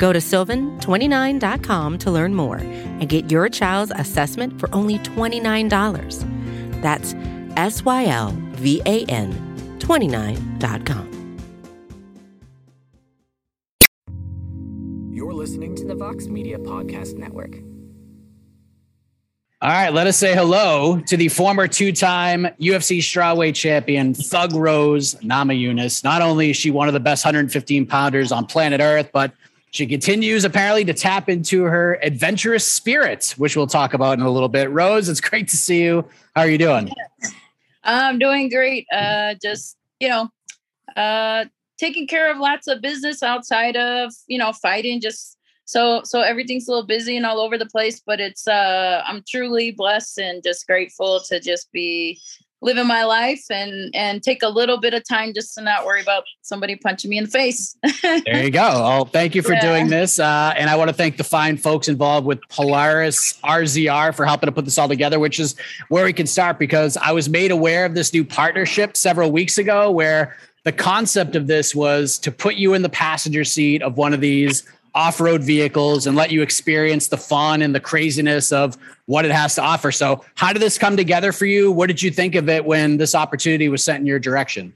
Go to sylvan29.com to learn more and get your child's assessment for only $29. That's S Y L V A N 29.com. You're listening to the Vox Media Podcast Network. All right, let us say hello to the former two-time UFC strawweight champion Thug Rose Namajunas. Not only is she one of the best 115 pounders on planet Earth, but she continues apparently to tap into her adventurous spirit, which we'll talk about in a little bit. Rose, it's great to see you. How are you doing? I'm doing great. Uh, just you know, uh, taking care of lots of business outside of you know fighting. Just so so everything's a little busy and all over the place but it's uh i'm truly blessed and just grateful to just be living my life and and take a little bit of time just to not worry about somebody punching me in the face there you go oh thank you for yeah. doing this uh, and i want to thank the fine folks involved with polaris rzr for helping to put this all together which is where we can start because i was made aware of this new partnership several weeks ago where the concept of this was to put you in the passenger seat of one of these off-road vehicles and let you experience the fun and the craziness of what it has to offer. So, how did this come together for you? What did you think of it when this opportunity was sent in your direction?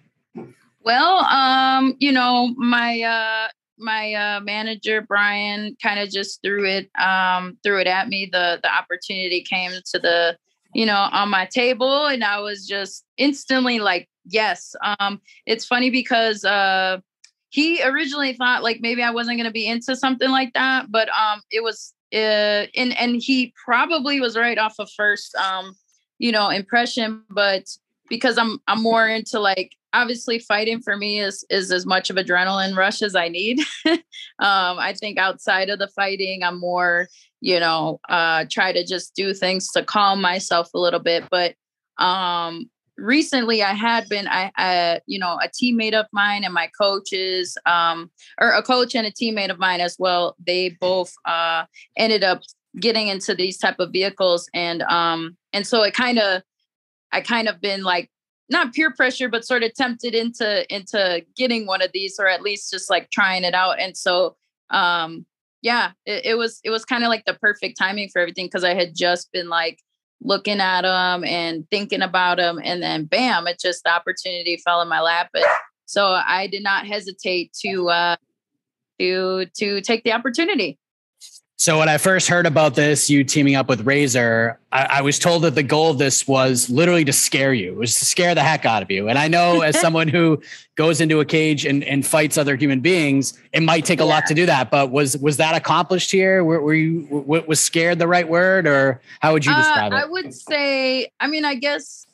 Well, um, you know, my uh my uh manager Brian kind of just threw it um threw it at me. The the opportunity came to the you know on my table and I was just instantly like yes. Um it's funny because uh he originally thought like maybe I wasn't going to be into something like that, but um, it was uh, and and he probably was right off of first um, you know, impression, but because I'm I'm more into like obviously fighting for me is is as much of adrenaline rush as I need. um, I think outside of the fighting, I'm more you know uh, try to just do things to calm myself a little bit, but um recently I had been I, I you know a teammate of mine and my coaches um or a coach and a teammate of mine as well they both uh ended up getting into these type of vehicles and um and so it kind of I kind of been like not peer pressure but sort of tempted into into getting one of these or at least just like trying it out. And so um yeah it, it was it was kind of like the perfect timing for everything because I had just been like looking at them and thinking about them and then bam it just the opportunity fell in my lap and so i did not hesitate to uh to to take the opportunity so when I first heard about this, you teaming up with RZR, I, I, was told that the goal of this was literally to scare you. It was to scare the heck out of you. And I know as someone who goes into a cage and, and fights other human beings, it might take a yeah. lot to do that. But was was that accomplished here? Were, were you was scared the right word, or how would you uh, describe uh, it? I would say, I mean, I guess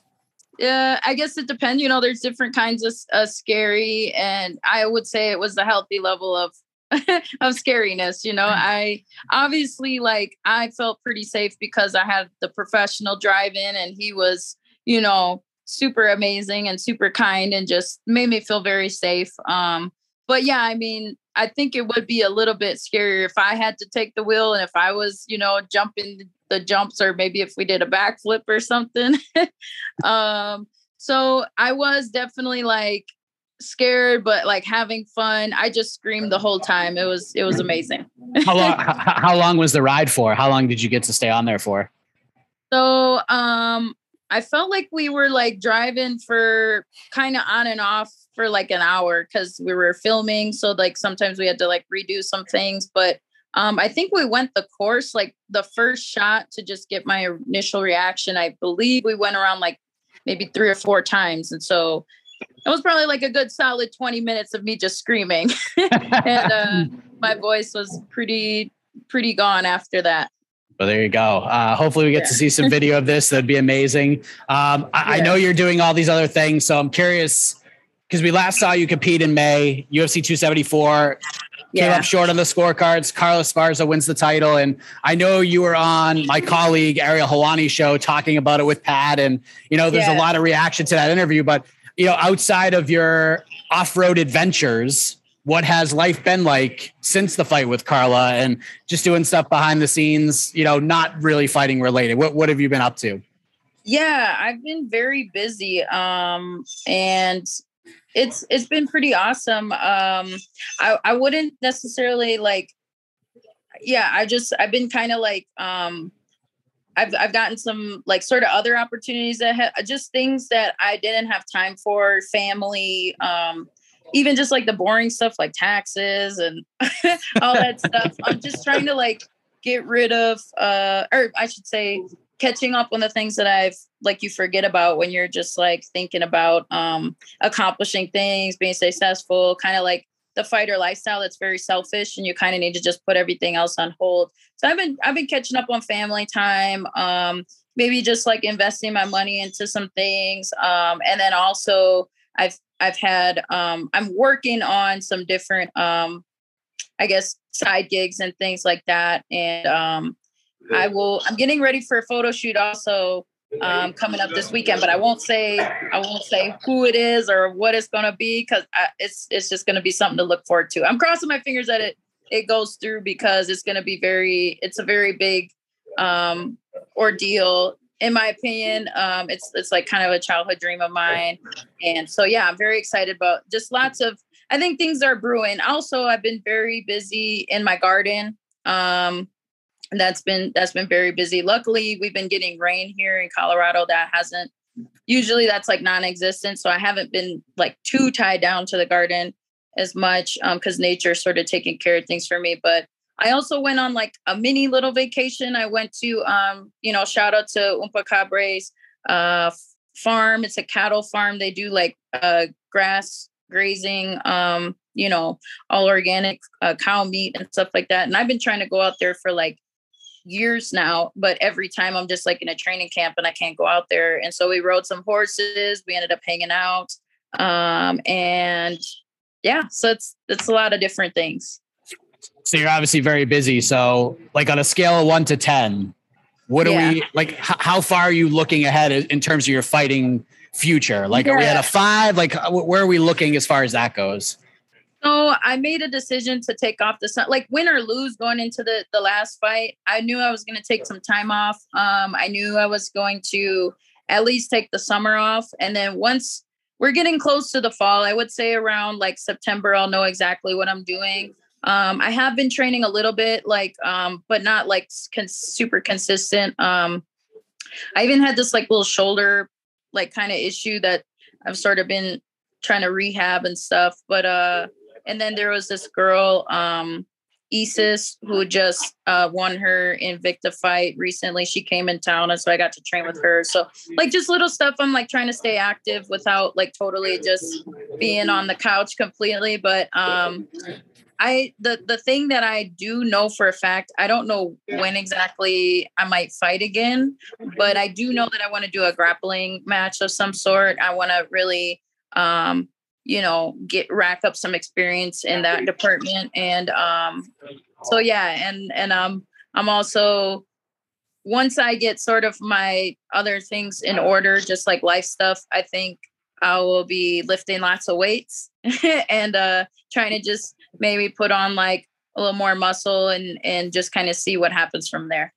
uh, I guess it depends. You know, there's different kinds of uh, scary, and I would say it was a healthy level of of scariness you know mm. i obviously like i felt pretty safe because i had the professional drive in and he was you know super amazing and super kind and just made me feel very safe um but yeah i mean i think it would be a little bit scarier if i had to take the wheel and if i was you know jumping the jumps or maybe if we did a backflip or something um so i was definitely like scared but like having fun. I just screamed the whole time. It was it was amazing. How long how long was the ride for? How long did you get to stay on there for? So um i felt like we were like driving for kind of on and off for like an hour because we were filming so like sometimes we had to like redo some things but um i think we went the course like the first shot to just get my initial reaction i believe we went around like maybe three or four times and so it was probably like a good solid 20 minutes of me just screaming and uh, my voice was pretty pretty gone after that well, there you go. Uh, hopefully, we get yeah. to see some video of this. That'd be amazing. Um, I, yeah. I, know you're doing all these other things, so I'm curious because we last saw you compete in May, UFC 274. came up short on the scorecards. Carla Esparza wins the title, and I know you were on my colleague Ariel Helwani's show talking about it with Pat, and you know there's a lot of reaction to that interview. But you know, outside of your off-road adventures, what has life been like since the fight with Carla, and just doing stuff behind the scenes? You know, not really fighting related. What what have you been up to? Yeah, I've been very busy. Um and it's it's been pretty awesome. Um I I wouldn't necessarily like yeah, I just I've been kind of like um I've I've gotten some like sort of other opportunities that ha- just things that I didn't have time for, family, um even just like the boring stuff like taxes and all that stuff. I'm just trying to like get rid of uh or I should say catching up on the things that I've like you forget about when you're just like thinking about um accomplishing things, being successful, kind of like the fighter lifestyle that's very selfish and you kind of need to just put everything else on hold. So I've been I've been catching up on family time, um maybe just like investing my money into some things um and then also I've I've had um I'm working on some different um I guess side gigs and things like that and um I will. I'm getting ready for a photo shoot also um, coming up this weekend, but I won't say I won't say who it is or what it's going to be because it's it's just going to be something to look forward to. I'm crossing my fingers that it it goes through because it's going to be very. It's a very big um, ordeal in my opinion. Um, it's it's like kind of a childhood dream of mine, and so yeah, I'm very excited about just lots of. I think things are brewing. Also, I've been very busy in my garden. Um, that's been that's been very busy. Luckily, we've been getting rain here in Colorado. That hasn't usually that's like non-existent. So I haven't been like too tied down to the garden as much because um, nature sort of taking care of things for me. But I also went on like a mini little vacation. I went to um, you know, shout out to Umpa Cabres uh farm. It's a cattle farm. They do like uh grass grazing, um, you know, all organic uh, cow meat and stuff like that. And I've been trying to go out there for like years now, but every time I'm just like in a training camp and I can't go out there. And so we rode some horses. We ended up hanging out. Um, and yeah, so it's it's a lot of different things. So you're obviously very busy. So like on a scale of one to ten, what are Yeah. we like? H- how far are you looking ahead in terms of your fighting future? Like, are we at a five? Like, wh- where are we looking as far as that goes? So I made a decision to take off the sun, like win or lose going into the the last fight. I knew I was going to take some time off. Um, I knew I was going to at least take the summer off, and then once we're getting close to the fall, I would say around like September, I'll know exactly what I'm doing. Um, I have been training a little bit, like, um, but not like con- super consistent. Um, I even had this like little shoulder, like kind of issue that I've sort of been trying to rehab and stuff. But uh, and then there was this girl, um, Isis, who just uh, won her Invicta fight recently. She came in town, and so I got to train with her. So like just little stuff. I'm like trying to stay active without like totally just being on the couch completely. But um, I the the thing that I do know for a fact, I don't know when exactly I might fight again, but I do know that I want to do a grappling match of some sort. I want to really um you know get rack up some experience in that department and um so yeah and and um i'm also once i get sort of my other things in order just like life stuff i think i will be lifting lots of weights and uh trying to just maybe put on like a little more muscle and and just kind of see what happens from there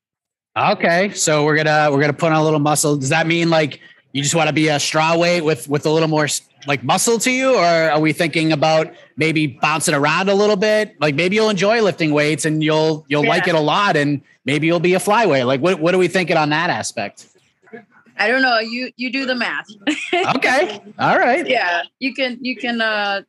Okay, so we're gonna we're gonna put on a little muscle. Does that mean like you just want to be a straw weight with with a little more like muscle to you, or are we thinking about maybe bouncing around a little bit? Like maybe you'll enjoy lifting weights and you'll you'll like it a lot, and maybe you'll be a flyweight. Like what what are we thinking on that aspect? i don't know. You you do the math. Okay, all right. yeah. You can you can uh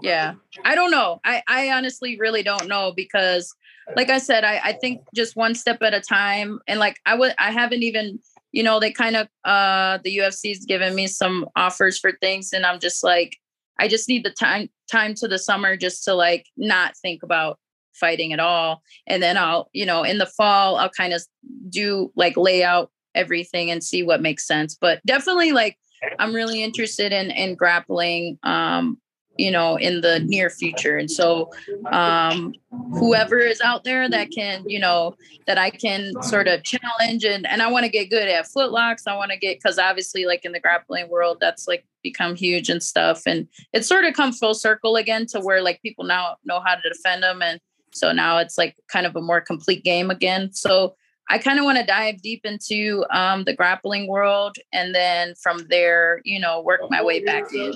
yeah. I don't know. I i honestly really don't know because like i said i i think just one step at a time. And like i would i haven't even you know they kind of uh the ufc's given me some offers for things and i'm just like i just need the time time to the summer just to like not think about fighting at all. And then i'll you know in the fall i'll kind of do like lay out everything and see what makes sense. But definitely like i'm really interested in in grappling um you know, in the near future. And so, um, whoever is out there that can, you know, that I can sort of challenge and, and I want to get good at footlocks. I want to get, cause obviously like in the grappling world, that's like become huge and stuff. And it's sort of come full circle again to where like people now know how to defend them. And so now it's like kind of a more complete game again. So, I kind of want to dive deep into um, the grappling world and then from there, you know, work my way back in.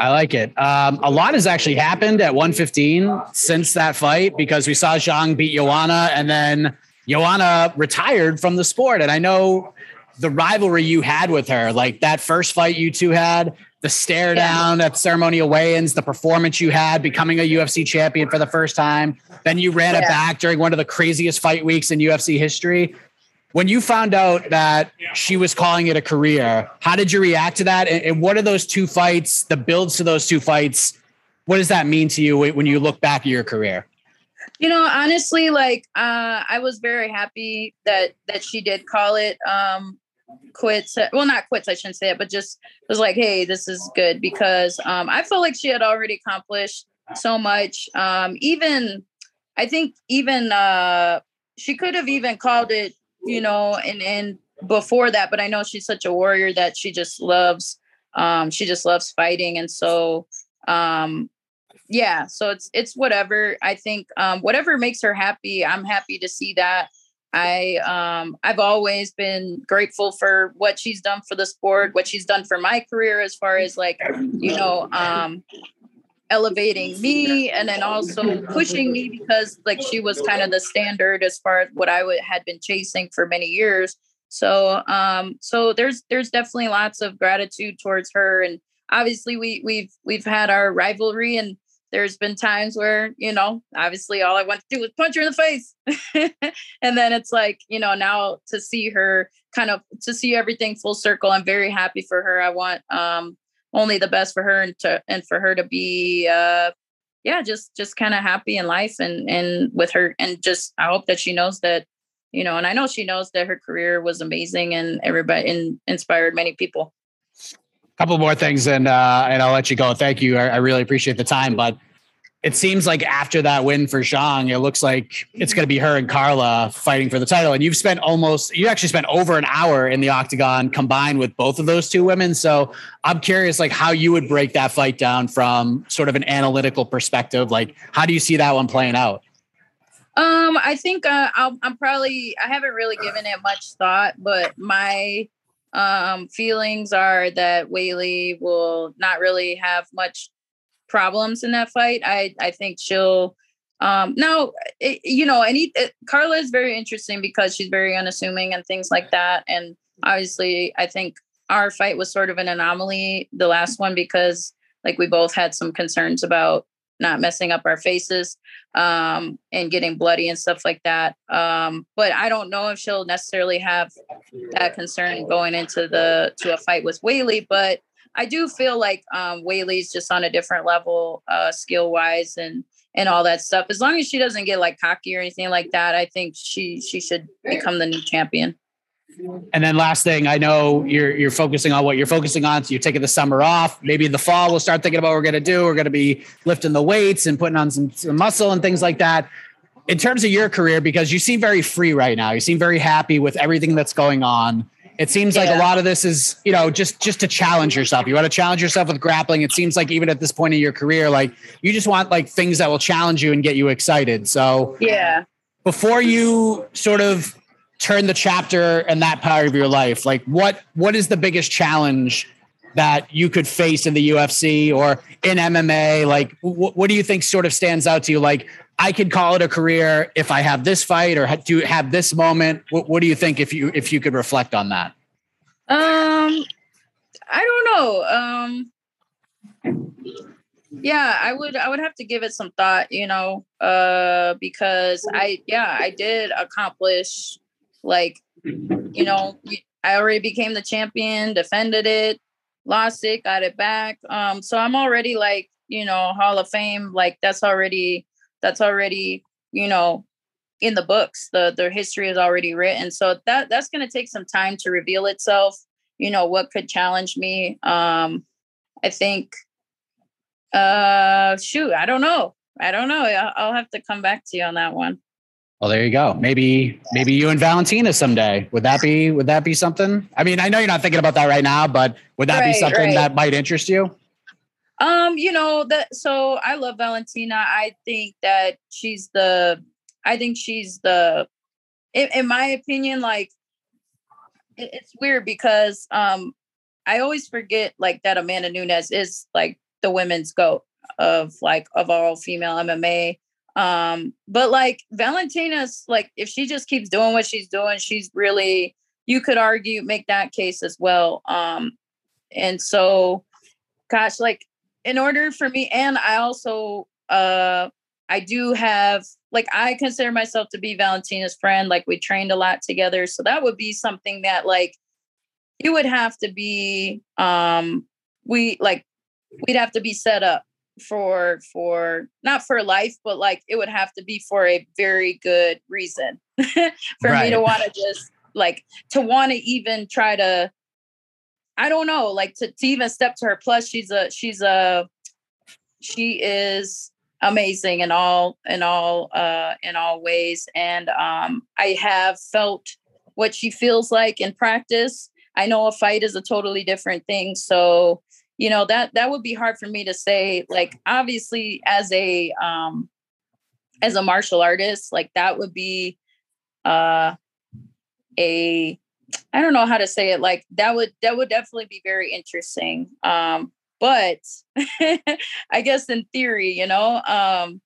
I like it. Um, a lot has actually happened at 115 since that fight because we saw Zhang beat Joanna and then Joanna retired from the sport. And I know the rivalry you had with her, like that first fight you two had, the stare down at ceremonial weigh-ins, the performance you had becoming a UFC champion for the first time. Then you ran yeah. it back during one of the craziest fight weeks in UFC history. When you found out that she was calling it a career, how did you react to that? And, and what are those two fights, the builds to those two fights? What does that mean to you when you look back at your career? You know, honestly, like uh, I was very happy that that she did call it. Um, quits well not quits i shouldn't say it but just was like hey this is good because um, i felt like she had already accomplished so much um, even i think even uh, she could have even called it you know and and before that but i know she's such a warrior that she just loves um, she just loves fighting and so um, yeah so it's it's whatever i think um, whatever makes her happy i'm happy to see that I um I've always been grateful for what she's done for the sport, what she's done for my career as far as like, you know, um elevating me and then also pushing me because like she was kind of the standard as far as what I had been chasing for many years. So um so there's there's definitely lots of gratitude towards her and obviously we we've we've had our rivalry and there's been times where you know obviously all i want to do was punch her in the face. And then it's like you know now to see her kind of to see everything full circle i'm very happy for her. I want um only the best for her and to and for her to be uh yeah just just kind of happy in life and and with her. And just i hope that she knows that you know and i know she knows that her career was amazing and everybody and inspired many people couple more things and uh, and I'll let you go. Thank you. I, I, really appreciate the time. But it seems like after that win for Zhang, it looks like it's going to be her and Carla fighting for the title. And you've spent almost, you actually spent over an hour in the octagon combined with both of those two women. So I'm curious, like how you would break that fight down from sort of an analytical perspective. Like, how do you see that one playing out? Um, I think uh, i am probably I haven't really given it much thought, but my um, feelings are that Weili will not really have much problems in that fight. I I think she'll um now it, you know any it, Carla is very interesting because she's very unassuming and things like that and obviously I think our fight was sort of an anomaly the last one because like we both had some concerns about not messing up our faces um, and getting bloody and stuff like that. Um, but I don't know if she'll necessarily have that concern going into the to a fight with Weili. But I do feel like um, Weili's just on a different level, uh, skill wise and and all that stuff. As long as she doesn't get like cocky or anything like that, I think she she should become the new champion. And then last thing, I know you're you're focusing on what you're focusing on. So you're taking the summer off. Maybe in the fall we'll start thinking about what we're gonna do. We're gonna be lifting the weights and putting on some, some muscle and things like that. In terms of your career, because you seem very free right now, you seem very happy with everything that's going on. It seems like a lot of this is, you know, just just to challenge yourself. You want to challenge yourself with grappling. It seems like even at this point in your career, like you just want like things that will challenge you and get you excited. So yeah, before you sort of turn the chapter in that part of your life? Like what what is the biggest challenge that you could face in the UFC or in MMA like wh- what do you think sort of stands out to you? Like I could call it a career if I have this fight or do have this moment. What, what do you think if you if you could reflect on that? Um I don't know. Um yeah i would i would have to give it some thought you know uh because i yeah i did accomplish like, you know, I already became the champion, defended it, lost it, got it back. Um, so I'm already like, you know, Hall of Fame. Like that's already that's already, you know, in the books. The the history is already written. So that that's gonna take some time to reveal itself. You know, what could challenge me. Um, I think Uh, shoot, I don't know. I don't know. I'll have to come back to you on that one. Well, there you go. Maybe maybe you and Valentina someday. Would that be would that be something? I mean, I know you're not thinking about that right now, but would that right, be something right. that might interest you? Um, you know, that so I love Valentina. I think that she's the I think she's the in, in my opinion, like it, it's weird because um I always forget like that Amanda Nunes is like the women's goat of like of all female MMA. Um, but like Valentina's like if she just keeps doing what she's doing, she's really you could argue make that case as well. Um, and so gosh, like in order for me, and I also uh I do have like I consider myself to be Valentina's friend. Like we trained a lot together. So that would be something that like it would have to be um we like we'd have to be set up for for not for life but like it would have to be for a very good reason. For right. me to want to just like to want to even try to i don't know like to, to even step to her. Plus she's a she's a she is amazing in all in all uh in all ways. And um i have felt what she feels like in practice. I know a fight is a totally different thing so you know that that would be hard for me to say like obviously as a um as a martial artist like that would be uh a i don't know how to say it like that would that would definitely be very interesting um but i guess in theory you know um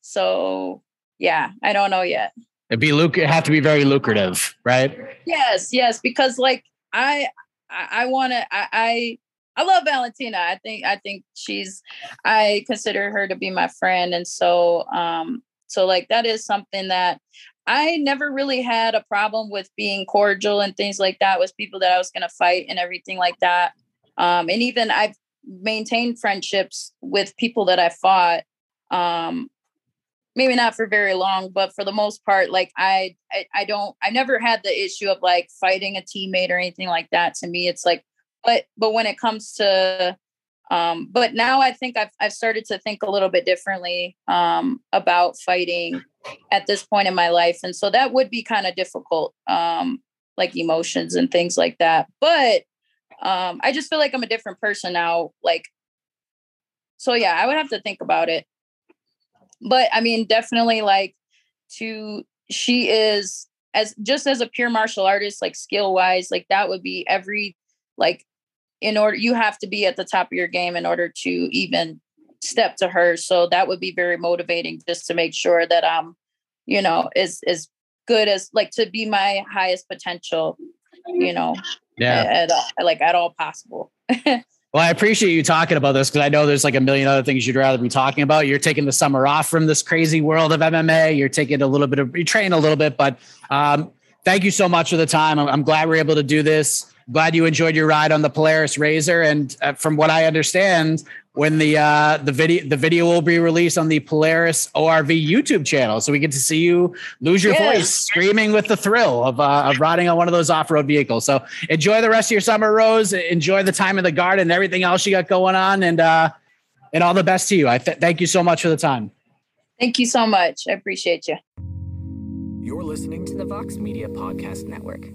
so yeah i don't know yet. It'd be luc- it have to be very lucrative right? Yes yes because like i i, I want to I, I I love Valentina. I think I think she's I consider her to be my friend and so um so like that is something that I never really had a problem with being cordial and things like that with people that I was to fight and everything like that. Um and even I've maintained friendships with people that I fought um maybe not for very long but for the most part like I, I i don't i never had the issue of like fighting a teammate or anything like that to me it's like but but when it comes to um, but now I think I've I've started to think a little bit differently um, about fighting at this point in my life, and so that would be kind of difficult, um, like emotions and things like that. But um, I just feel like I'm a different person now. Like, so yeah, I would have to think about it. But I mean, definitely like to she is as just as a pure martial artist, like skill wise, like that would be every like in order you have to be at the top of your game in order to even step to her so that would be very motivating just to make sure that i'm you know is as good as like to be my highest potential you know yeah at, at, like at all possible Well, I appreciate you talking about this because I know there's like a million other things you'd rather be talking about. You're taking the summer off from this crazy world of MMA. You're taking a little bit of, you train a little bit, but um, thank you so much for the time. I'm, I'm glad we're able to do this glad you enjoyed your ride on the Polaris RZR. And uh, from what I understand, when the uh, the video the video will be released on the Polaris ORV YouTube channel, so we get to see you lose your yes. voice screaming with the thrill of uh, of riding on one of those off road vehicles. So enjoy the rest of your summer, Rose. Enjoy the time in the garden and everything else you got going on, and uh, and all the best to you. I th- thank you so much for the time. Thank you so much. I appreciate you. You're listening to the Vox Media Podcast Network.